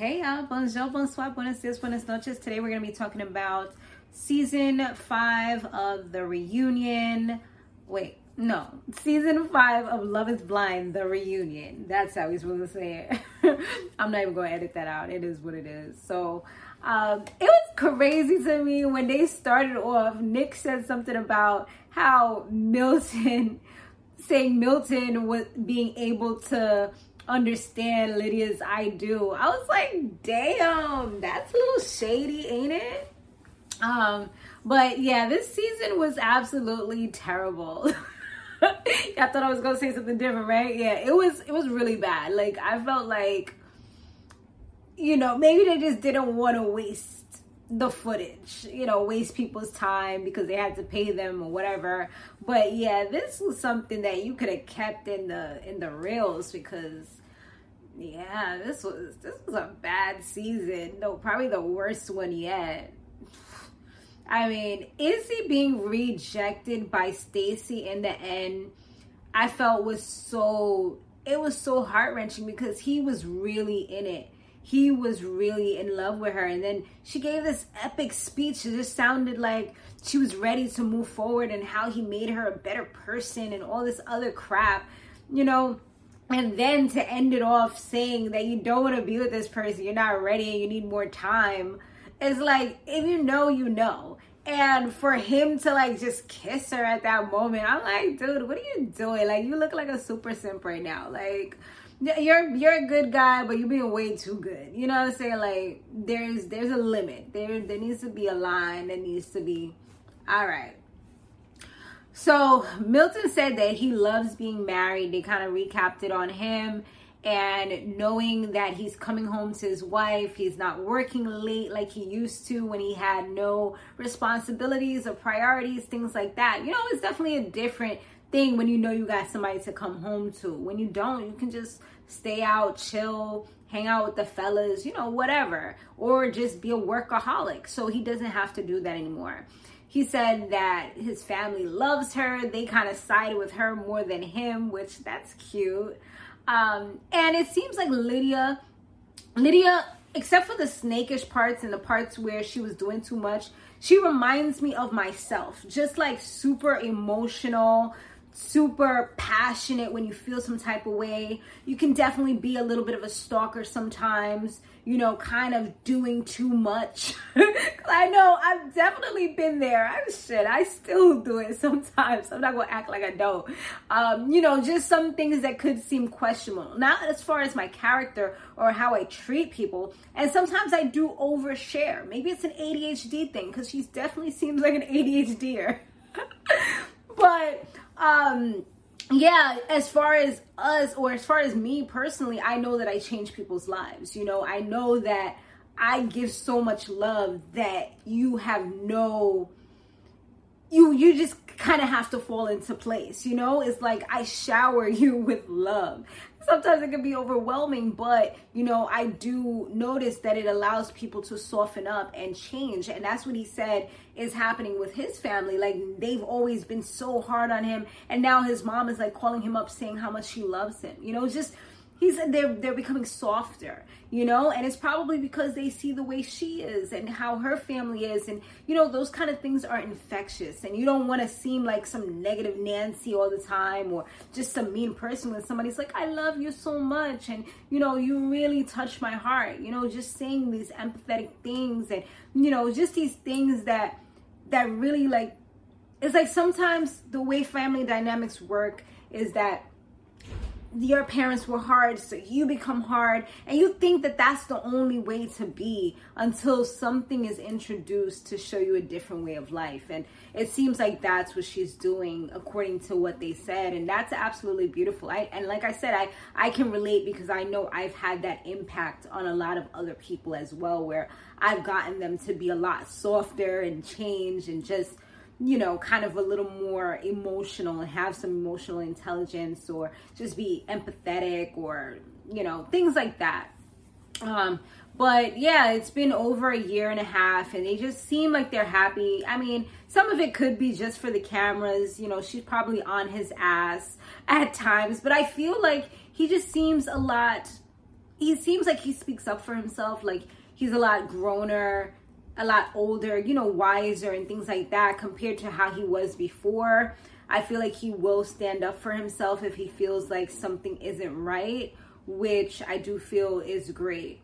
Hey y'all, bonjour, bonsoir, buenos dias, buenas noches. Today we're going to be talking about season five of The Reunion. Wait, no, season five of Love is Blind, The Reunion. That's how we're supposed to say it. I'm not even going to edit that out. It is what it is. So, um, it was crazy to me when they started off. Nick said something about how Milton, saying Milton was being able to understand Lydia's I do. I was like, damn, that's a little shady, ain't it? Um, but yeah, this season was absolutely terrible. I thought I was gonna say something different, right? Yeah, it was it was really bad. Like I felt like you know, maybe they just didn't want to waste the footage, you know, waste people's time because they had to pay them or whatever. But yeah, this was something that you could have kept in the in the reels because yeah, this was this was a bad season. No, probably the worst one yet. I mean, Izzy being rejected by Stacy in the end, I felt was so it was so heart wrenching because he was really in it. He was really in love with her, and then she gave this epic speech. It just sounded like she was ready to move forward, and how he made her a better person, and all this other crap. You know, and then to end it off saying that you don't want to be with this person, you're not ready, and you need more time, It's like if you know, you know. And for him to like just kiss her at that moment, I'm like, dude, what are you doing? Like, you look like a super simp right now. Like, you're you're a good guy, but you're being way too good. You know what I'm saying? Like, there's there's a limit. There there needs to be a line. There needs to be, all right. So Milton said that he loves being married. They kind of recapped it on him and knowing that he's coming home to his wife, he's not working late like he used to when he had no responsibilities or priorities, things like that. You know, it's definitely a different thing when you know you got somebody to come home to. When you don't, you can just stay out, chill, hang out with the fellas, you know, whatever, or just be a workaholic. So he doesn't have to do that anymore. He said that his family loves her. They kind of sided with her more than him, which that's cute. Um, and it seems like Lydia, Lydia, except for the snakish parts and the parts where she was doing too much, she reminds me of myself. Just like super emotional, super passionate when you feel some type of way. You can definitely be a little bit of a stalker sometimes, you know, kind of doing too much. I know I've definitely been there. I'm shit. I still do it sometimes. I'm not gonna act like I don't. Um, you know, just some things that could seem questionable. Not as far as my character or how I treat people. And sometimes I do overshare. Maybe it's an ADHD thing because she definitely seems like an ADHDer. but um yeah as far as us or as far as me personally i know that i change people's lives. You know i know that i give so much love that you have no you you just kind of have to fall into place you know? It's like i shower you with love. Sometimes it can be overwhelming but you know i do notice that it allows people to soften up and change. And that's what he said is happening with his family. Like they've always been so hard on him. And now his mom is like calling him up saying how much she loves him. You know just he's they're they're becoming softer you know? And it's probably because they see the way she is and how her family is. And you know those kind of things are infectious. And you don't want to seem like some negative nancy all the time or just some mean person when somebody's like i love you so much. And you know you really touch my heart. You know just saying these empathetic things and you know just these things that that really like it's like sometimes the way family dynamics work is that your parents were hard, so you become hard, and you think that that's the only way to be until something is introduced to show you a different way of life. And it seems like that's what she's doing according to what they said, and that's absolutely beautiful. I, and like I said, I I can relate because I know I've had that impact on a lot of other people as well, where I've gotten them to be a lot softer and change and just you know, kind of a little more emotional and have some emotional intelligence or just be empathetic or, you know, things like that. Um, but yeah, it's been over a year and a half and they just seem like they're happy. I mean, some of it could be just for the cameras. You know, she's probably on his ass at times, but I feel like he just seems a lot he seems like he speaks up for himself. Like he's a lot growner, a lot older, you know, wiser and things like that compared to how he was before. I feel like he will stand up for himself if he feels like something isn't right, which I do feel is great.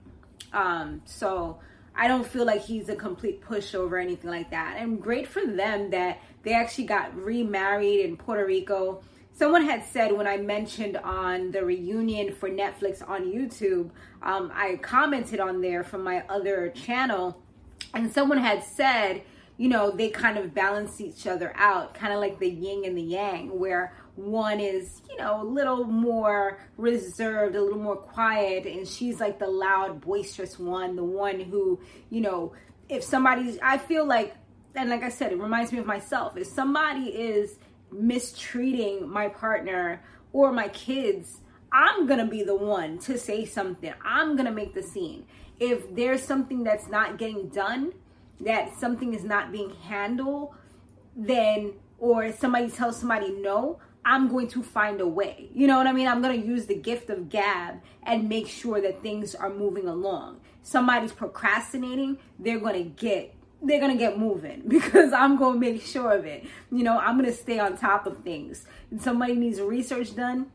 Um, so I don't feel like he's a complete pushover or anything like that. And great for them that they actually got remarried in Puerto Rico. Someone had said when I mentioned on the reunion for Netflix on YouTube, um, I commented on there from my other channel, and someone had said, you know, they kind of balance each other out, kind of like the yin and the yang, where one is, you know, a little more reserved, a little more quiet, and she's like the loud, boisterous one, the one who, you know, if somebody's, I feel like, and like I said, it reminds me of myself. If somebody is mistreating my partner or my kids, I'm gonna be the one to say something. I'm gonna make the scene. If there's something that's not getting done, that something is not being handled, then or somebody tells somebody no, I'm going to find a way. You know what I mean? I'm going to use the gift of gab and make sure that things are moving along. Somebody's procrastinating, they're going to get they're going to get moving because I'm going to make sure of it. You know, I'm going to stay on top of things. And somebody needs research done,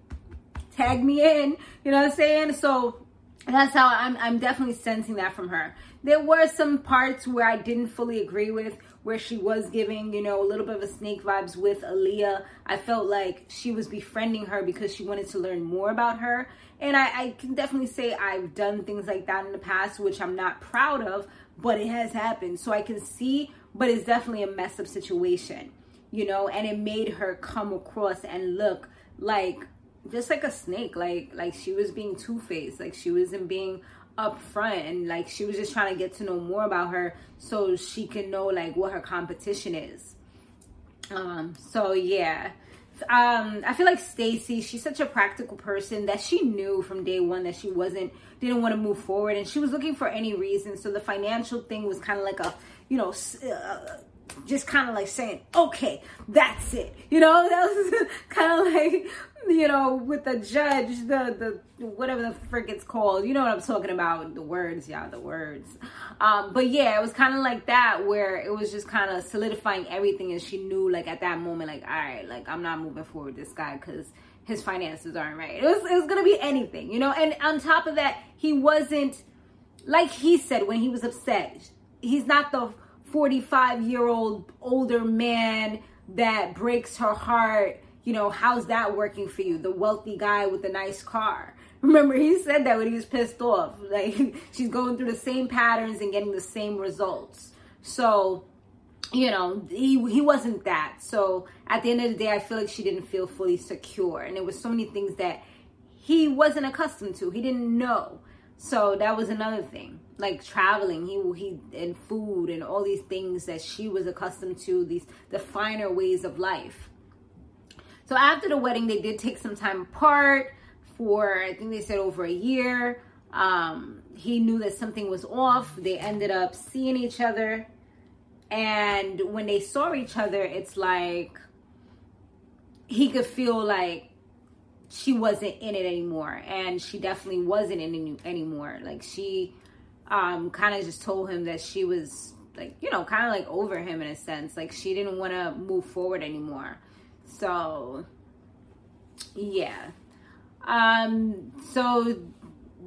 tag me in, you know what I'm saying? So that's how I'm I'm definitely sensing that from her. There were some parts where I didn't fully agree with where she was giving, you know, a little bit of a snake vibes with Aaliyah. I felt like she was befriending her because she wanted to learn more about her. And I, I can definitely say I've done things like that in the past, which I'm not proud of, but it has happened. So I can see, but it's definitely a mess up situation, you know, and it made her come across and look like just like a snake, like like she was being two faced, like she wasn't being upfront and like she was just trying to get to know more about her so she can know like what her competition is. Um so yeah. Um i feel like stacy she's such a practical person that she knew from day one that she wasn't didn't want to move forward and she was looking for any reason. So the financial thing was kind of like a you know uh, just kind of like saying, okay, that's it. You know, that was kind of like you know, with the judge, the the whatever the frick it's called. You know what I'm talking about? The words, yeah, the words. Um, but yeah, it was kind of like that where it was just kind of solidifying everything, and she knew like at that moment, like, all right, like I'm not moving forward with this guy because his finances aren't right. It was it was gonna be anything, you know. And on top of that, he wasn't like he said when he was upset. He's not the 45 year old older man that breaks her heart you know, how's that working for you? The wealthy guy with the nice car. Remember, he said that when he was pissed off. Like, she's going through the same patterns and getting the same results. So, you know, he, he wasn't that. So, at the end of the day, I feel like she didn't feel fully secure. And there was so many things that he wasn't accustomed to. He didn't know. So, that was another thing. Like traveling, he he and food and all these things that she was accustomed to, these the finer ways of life so after the wedding, they did take some time apart for, I think they said over a year. Um, he knew that something was off. They ended up seeing each other. And when they saw each other, it's like he could feel like she wasn't in it anymore. And she definitely wasn't in it anymore. Like she um, kind of just told him that she was like, you know, kind of like over him in a sense. Like she didn't want to move forward anymore. So, yeah. Um, so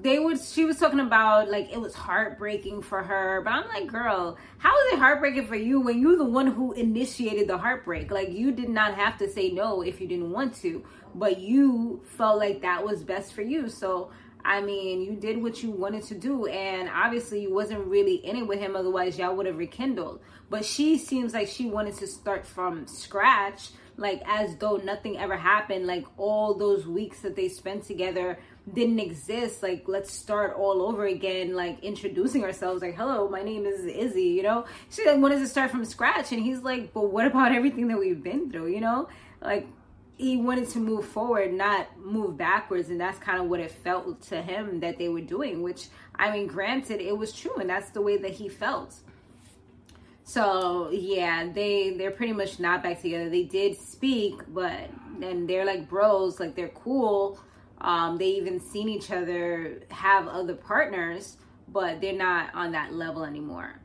they would she was talking about like it was heartbreaking for her but i'm like girl how is it heartbreaking for you when you're the one who initiated the heartbreak like you did not have to say no if you didn't want to but you felt like that was best for you so i mean you did what you wanted to do and obviously you wasn't really in it with him otherwise y'all would have rekindled. But she seems like she wanted to start from scratch like as though nothing ever happened like all those weeks that they spent together didn't exist. Like let's start all over again like introducing ourselves like hello my name is izzy you know? She like wanted to start from scratch and he's like but what about everything that we've been through you know? Like he wanted to move forward not move backwards and that's kind of what it felt to him that they were doing which i mean granted it was true and that's the way that he felt so yeah, they they're pretty much not back together. They did speak, but and they're like bros, like they're cool. Um, they even seen each other have other partners, but they're not on that level anymore.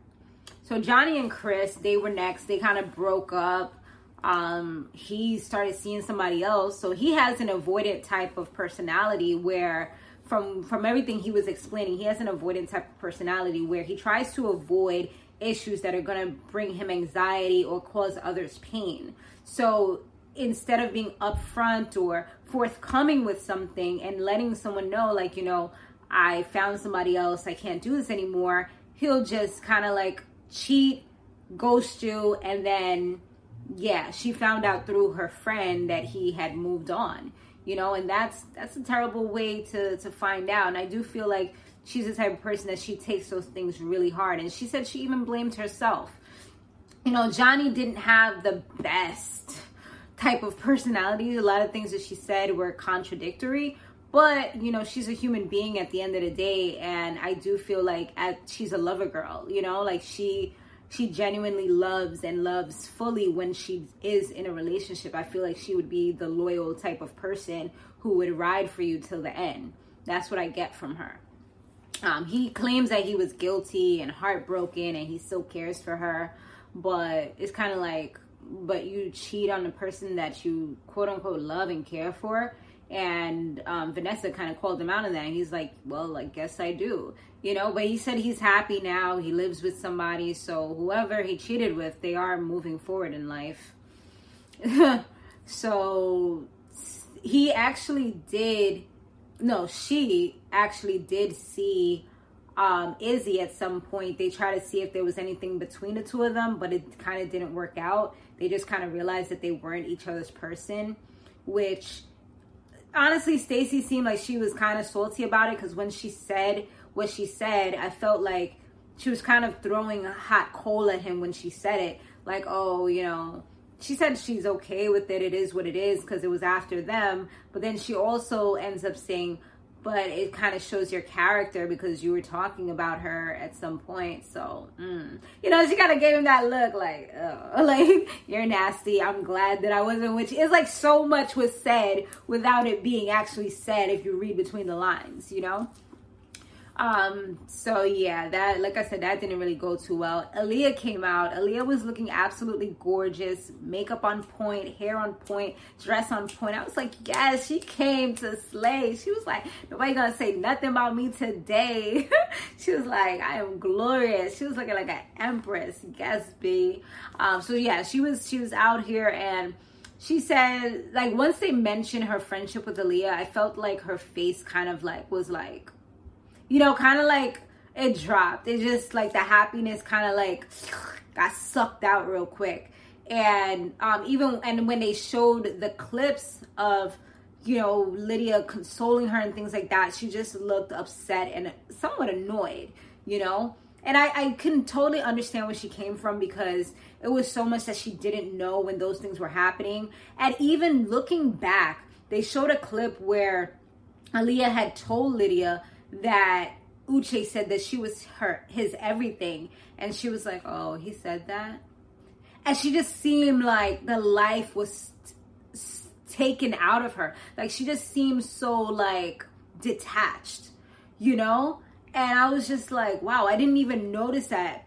So Johnie and Chris, they were next. They kind of broke up. Um, he started seeing somebody else. So he has an avoidant type of personality where from from everything he was explaining, he has an avoidant type of personality where he tries to avoid issues that are going to bring him anxiety or cause others pain. So instead of being upfront or forthcoming with something and letting someone know, like, you know, I found somebody else, I can't do this anymore, he'll just kind of like cheat, ghost you, and then, yeah, she found out through her friend that he had moved on you know and that's that's a terrible way to to find out. And i do feel like she's the type of person that she takes those things really hard. And she said she even blamed herself. You know johnie didn't have the best type of personality. A lot of things that she said were contradictory but you know she's a human being at the end of the day. And i do feel like at, she's a lover girl you know like she she genuinely loves and loves fully when she is in a relationship. I feel like she would be the loyal type of person who would ride for you till the end. That's what I get from her. Um, he claims that he was guilty and heartbroken and he still cares for her, but it's kind of like, but you cheat on the person that you quote unquote love and care for and um, Vanessa kind of called him out on that. And he's like, "Well, I guess I do," you know. But he said he's happy now. He lives with somebody, so whoever he cheated with, they are moving forward in life. so he actually did. No, she actually did see um, Izzy at some point. They tried to see if there was anything between the two of them, but it kind of didn't work out. They just kind of realized that they weren't each other's person, which honestly, Stacy seemed like she was kind of salty about it because when she said what she said, I felt like she was kind of throwing a hot coal at him when she said it. Like, oh, you know, she said she's okay with it. It is what it is because it was after them. But then she also ends up saying, but it kind of shows your character because you were talking about her at some point. So, mm. you know, she kind of gave him that look like, oh, like, you're nasty. I'm glad that I wasn't you. It's like so much was said without it being actually said if you read between the lines, you know? Um, so yeah, that like I said, that didn't really go too well. Aaliyah came out. Aaliyah was looking absolutely gorgeous, makeup on point, hair on point, dress on point. I was like, yes, she came to slay. She was like, nobody gonna say nothing about me today. she was like, I am glorious. She was looking like an empress. Yes, B. Um, so yeah, she was she was out here and she said like once they mentioned her friendship with Aaliyah, I felt like her face kind of like was like you know, kind of like it dropped. It just like the happiness kind of like got sucked out real quick. And um, even and when they showed the clips of you know Lydia consoling her and things like that, she just looked upset and somewhat annoyed. You know, and I, I can totally understand where she came from because it was so much that she didn't know when those things were happening. And even looking back, they showed a clip where Aaliyah had told Lydia that Uche said that she was her his everything, and she was like, "Oh, he said that," and she just seemed like the life was taken out of her. Like she just seemed so like detached, you know. And I was just like, wow, I didn't even notice that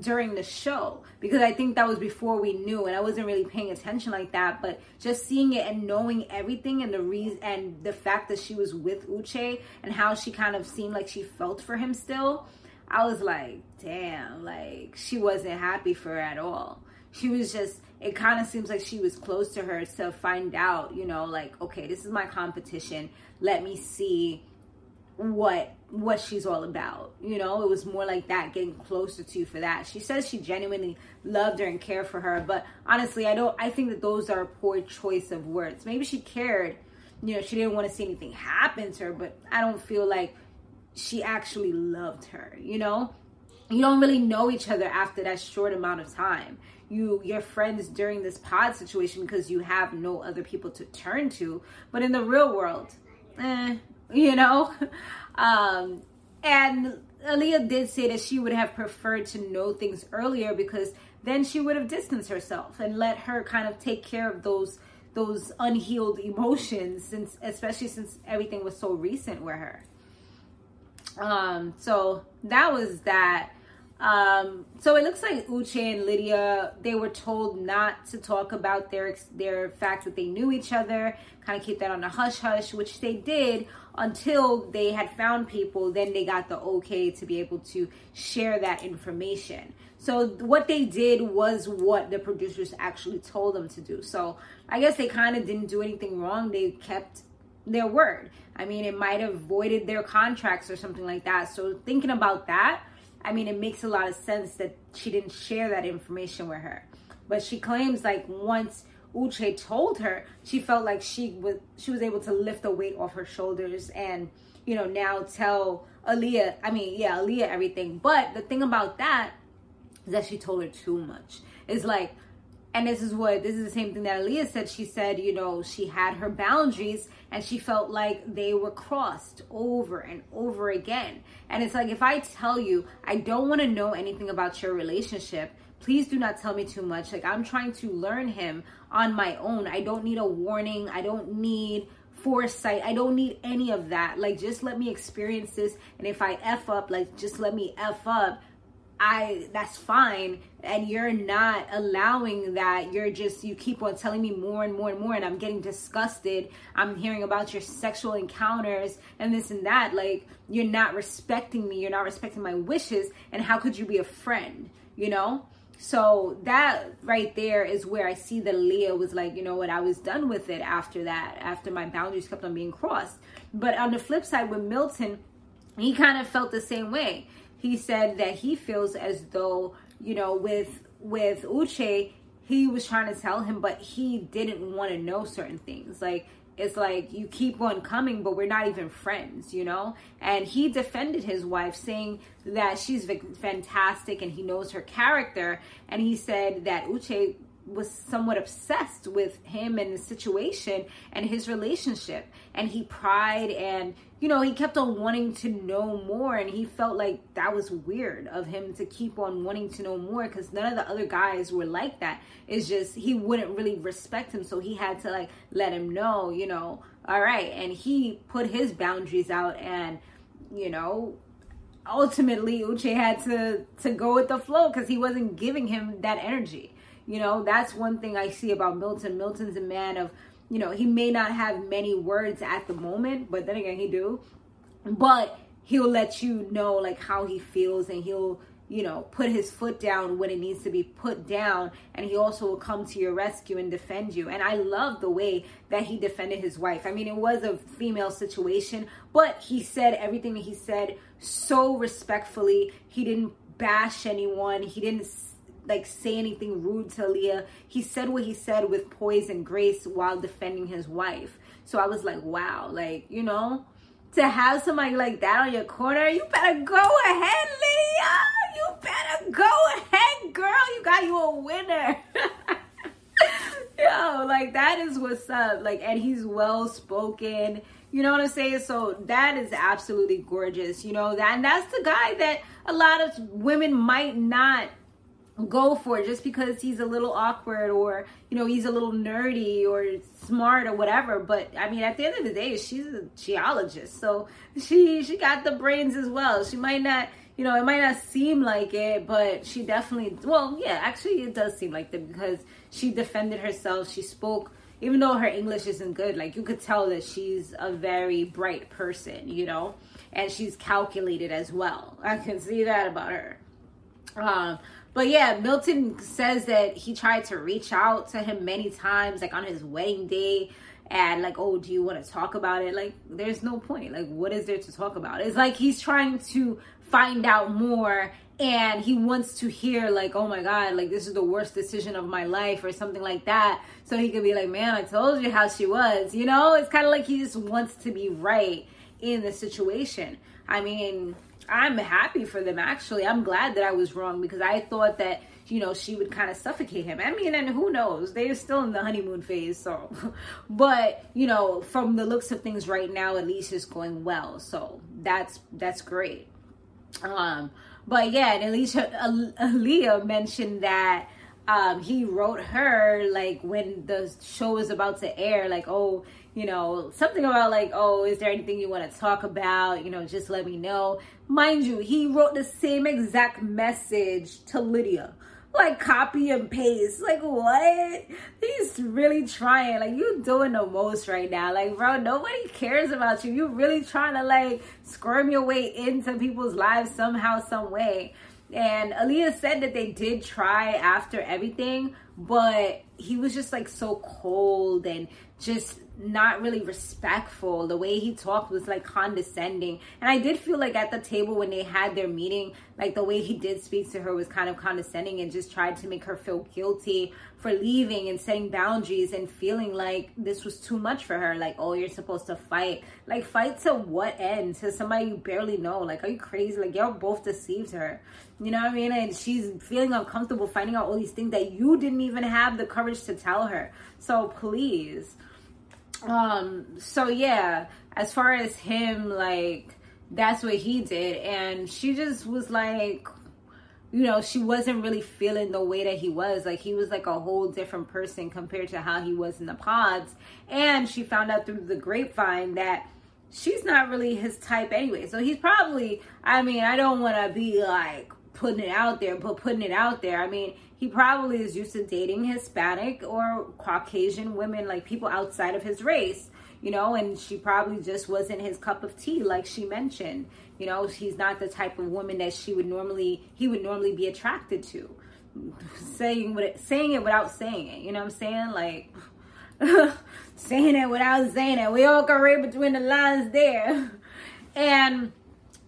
during the show because I think that was before we knew and I wasn't really paying attention like that. But just seeing it and knowing everything and the reason and the fact that she was with Uche and how she kind of seemed like she felt for him still, I was like, damn, like she wasn't happy for her at all. She was just it kind of seems like she was close to her to find out, you know, like, okay, this is my competition. Let me see what what she's all about. You know, it was more like that, getting closer to you for that. She says she genuinely loved her and cared for her, but honestly, I don't I think that those are a poor choice of words. Maybe she cared, you know, she didn't want to see anything happen to her, but I don't feel like she actually loved her, you know? You don't really know each other after that short amount of time. You you're friends during this pod situation because you have no other people to turn to, but in the real world, eh, you know? Um, and Aaliyah did say that she would have preferred to know things earlier because then she would have distanced herself and let her kind of take care of those those unhealed emotions since especially since everything was so recent with her um so that was that um, so it looks like Uche and Lydia, they were told not to talk about their their fact that they knew each other, kind of keep that on a hush hush, which they did until they had found people. Then they got the okay to be able to share that information. So what they did was what the producers actually told them to do. So I guess they kind of didn't do anything wrong. They kept their word. I mean, it might have voided their contracts or something like that. So thinking about that I mean, it makes a lot of sense that she didn't share that information with her. But she claims like once Uche told her, she felt like she was she was able to lift the weight off her shoulders and you know now tell Aaliyah. I mean, yeah, Aaliyah everything. But the thing about that is that she told her too much. It's like and this is what this is the same thing that Aaliyah said. She said, you know, she had her boundaries and she felt like they were crossed over and over again. And it's like if I tell you I don't want to know anything about your relationship, please do not tell me too much. Like I'm trying to learn him on my own. I don't need a warning. I don't need foresight. I don't need any of that. Like just let me experience this and if I F up, like just let me F up I that's fine and you're not allowing that you're just you keep on telling me more and more and more and I'm getting disgusted I'm hearing about your sexual encounters and this and that like you're not respecting me you're not respecting my wishes and how could you be a friend you know so that right there is where I see that Leah was like, you know what, I was done with it after that, after my boundaries kept on being crossed. But on the flip side, with Milton, he kind of felt the same way he said that he feels as though you know with with Uche he was trying to tell him but he didn't want to know certain things like it's like you keep on coming but we're not even friends you know? And he defended his wife saying that she's fantastic and he knows her character. And he said that Uche was somewhat obsessed with him and the situation and his relationship. And he pried and you know he kept on wanting to know more. And he felt like that was weird of him to keep on wanting to know more because none of the other guys were like that. It's just he wouldn't really respect him. So he had to like let him know you know all right. And he put his boundaries out and you know ultimately uche had to to go with the flow because he wasn't giving him that energy you know, that's one thing I see about Milton. Milton's a man of, you know, he may not have many words at the moment, but then again, he do. But he'll let you know like how he feels and he'll you know, put his foot down when it needs to be put down. And he also will come to your rescue and defend you. And I love the way that he defended his wife. I mean, it was a female situation, but he said everything that he said so respectfully. He didn't bash anyone. He didn't like say anything rude to Leah. He said what he said with poise and grace while defending his wife. So I was like, wow, like, you know, to have somebody like that on your corner, you better go ahead, Leah. You better go ahead, girl. You got you a winner. Yo, like that is what's up. Like, and he's well spoken. You know what I'm saying? So that is absolutely gorgeous. You know that, and that's the guy that a lot of women might not go for it just because he's a little awkward or you know he's a little nerdy or smart or whatever. But i mean at the end of the day she's a geologist. So she she got the brains as well. She might not you know it might not seem like it but she definitely well yeah actually it does seem like that because she defended herself. She spoke even though her english isn't good like you could tell that she's a very bright person you know and she's calculated as well. I can see that about her. Um but yeah, Milton says that he tried to reach out to him many times, like on his wedding day, and like, oh, do you want to talk about it? Like, there's no point. Like, what is there to talk about? It's like he's trying to find out more and he wants to hear like oh my god like this is the worst decision of my life or something like that so he could be like man i told you how she was you know it's kind of like he just wants to be right in the situation i mean I'm happy for them actually. I'm glad that I was wrong because I thought that you know she would kind of suffocate him. I mean, and who knows? They're still in the honeymoon phase, so. but you know, from the looks of things right now, at least it's going well. So that's that's great. Um, but yeah, and Alicia, Aaliyah mentioned that um, he wrote her like when the show was about to air, like, oh, you know, something about like, oh, is there anything you want to talk about? You know, just let me know. Mind you, he wrote the same exact message to Lydia. Like copy and paste. Like what? He's really trying. Like you doing the most right now. Like bro, nobody cares about you. You really trying to like squirm your way into people's lives somehow, some way. And Aaliyah said that they did try after everything, but he was just like so cold and just not really respectful. The way he talked was like condescending. And I did feel like at the table when they had their meeting, like the way he did speak to her was kind of condescending and just tried to make her feel guilty for leaving and setting boundaries and feeling like this was too much for her. Like, oh, you're supposed to fight. Like, fight to what end? To somebody you barely know. Like, are you crazy? Like, y'all both deceived her. You know what I mean? And she's feeling uncomfortable finding out all these things that you didn't even have the courage to tell her. So please um so yeah as far as him like that's what he did. And she just was like you know she wasn't really feeling the way that he was. Like he was like a whole different person compared to how he was in the pods. And she found out through the grapevine that she's not really his type anyway. So he's probably i mean i don't want to be like putting it out there but putting it out there i mean he probably is used to dating Hispanic or Caucasian women, like people outside of his race, you know, and she probably just wasn't his cup of tea, like she mentioned. You know, she's not the type of woman that she would normally, he would normally be attracted to. Saying what, saying it without saying it, you know what I'm saying? Like, saying it without saying it. We all can read between the lines there. And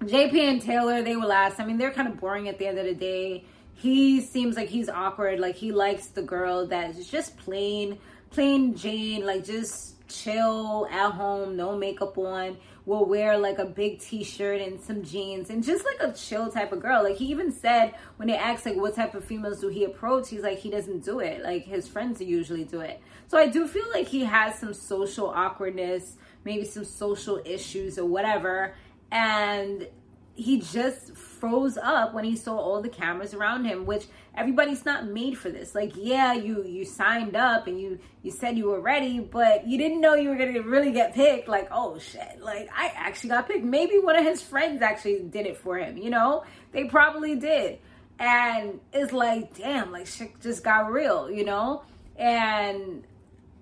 JP and Taylor, they were last. I mean, they're kind of boring at the end of the day he seems like he's awkward. Like he likes the girl that's just plain, plain Jane, like just chill at home, no makeup on, will wear like a big t-shirt and some jeans and just like a chill type of girl. Like he even said when they asked like what type of females do he approach, he's like he doesn't do it. Like his friends usually do it. So I do feel like he has some social awkwardness, maybe some social issues or whatever. And he just froze up when he saw all the cameras around him which everybody's not made for this. Like yeah you you signed up and you you said you were ready but you didn't know you were gonna really get picked. Like oh shit. Like i actually got picked. Maybe one of his friends actually did it for him you know? They probably did. And it's like damn like shit just got real you know? And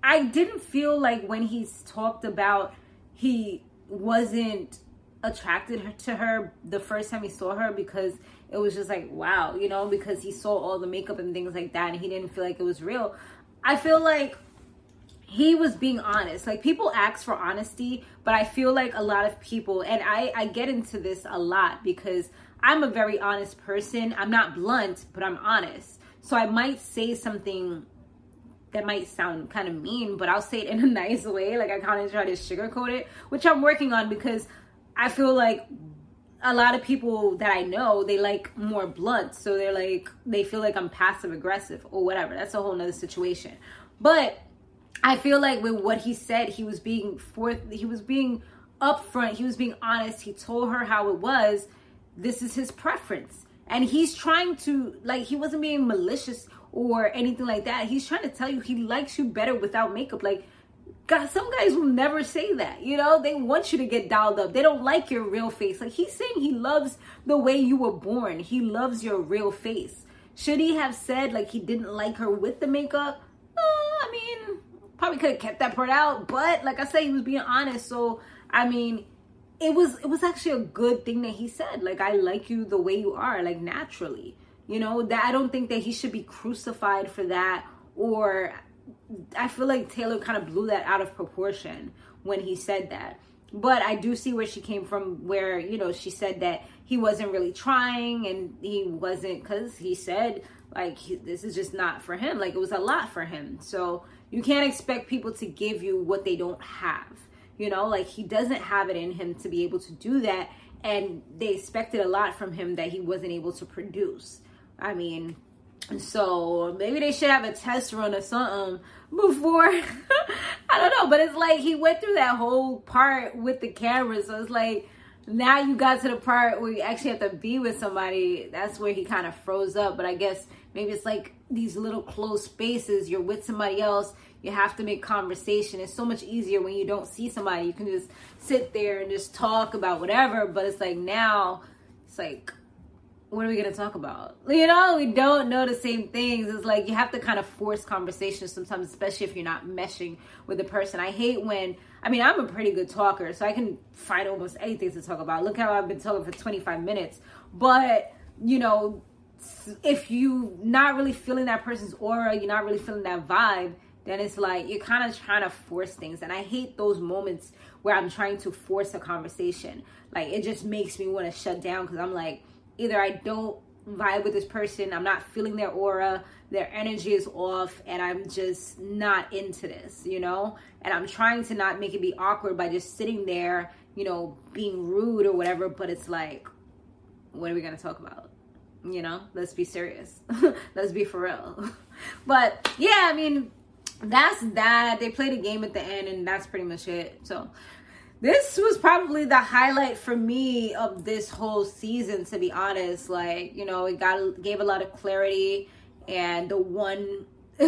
i didn't feel like when he's talked about he wasn't attracted her to her the first time he saw her because it was just like wow you know because he saw all the makeup and things like that and he didn't feel like it was real. I feel like he was being honest. Like people ask for honesty but i feel like a lot of people and i i get into this a lot because i'm a very honest person. I'm not blunt but i'm honest. So i might say something that might sound kind of mean, but I'll say it in a nice way. Like I kind of try to sugarcoat it, which I'm working on because I feel like a lot of people that I know, they like more blunt. So they're like, they feel like I'm passive aggressive or whatever. That's a whole nother situation. But I feel like with what he said, he was being forth, he was being upfront, he was being honest. He told her how it was. This is his preference. And he's trying to, like, he wasn't being malicious or anything like that. He's trying to tell you he likes you better without makeup. Like, God, some guys will never say that. You know, they want you to get dialed up. They don't like your real face. Like he's saying he loves the way you were born. He loves your real face. Should he have said like he didn't like her with the makeup? Uh, I mean, probably could have kept that part out. But like I said, he was being honest. So I mean, it was it was actually a good thing that he said. Like I like you the way you are, like naturally. You know that I don't think that he should be crucified for that or I feel like Taylor kind of blew that out of proportion when he said that. But I do see where she came from, where, you know, she said that he wasn't really trying and he wasn't, because he said, like, he, this is just not for him. Like, it was a lot for him. So you can't expect people to give you what they don't have. You know, like, he doesn't have it in him to be able to do that. And they expected a lot from him that he wasn't able to produce. I mean, so maybe they should have a test run or something before. I don't know, but it's like he went through that whole part with the camera, so it's like now you got to the part where you actually have to be with somebody. That's where he kind of froze up. But I guess maybe it's like these little closed spaces. You're with somebody else. You have to make conversation. It's so much easier when you don't see somebody. You can just sit there and just talk about whatever. But it's like now, it's like what are we going to talk about? You know, we don't know the same things. It's like you have to kind of force conversations sometimes, especially if you're not meshing with the person. I hate when, I mean, I'm a pretty good talker, so I can find almost anything to talk about. Look how I've been talking for 25 minutes. But, you know, if you're not really feeling that person's aura, you're not really feeling that vibe, then it's like you're kind of trying to force things. And I hate those moments where I'm trying to force a conversation. Like, it just makes me want to shut down because I'm like, either I don't vibe with this person, I'm not feeling their aura, their energy is off, and I'm just not into this, you know? And I'm trying to not make it be awkward by just sitting there, you know, being rude or whatever, but it's like, what are we gonna talk about? You know, let's be serious. let's be for real. but yeah, I mean, that's that. They played a game at the end, and that's pretty much it. So, this was probably the highlight for me of this whole season to be honest. Like you know it got gave a lot of clarity and the one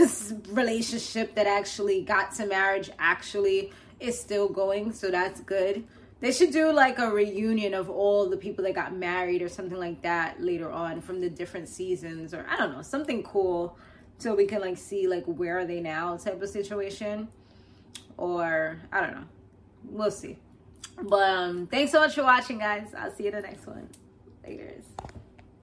relationship that actually got to marriage actually is still going so that's good. They should do like a reunion of all the people that got married or something like that later on from the different seasons or i don't know something cool so we can like see like where are they now type of situation. Or i don't know. We'll see. But um, thanks so much for watching, guys. I'll see you in the next one. Later.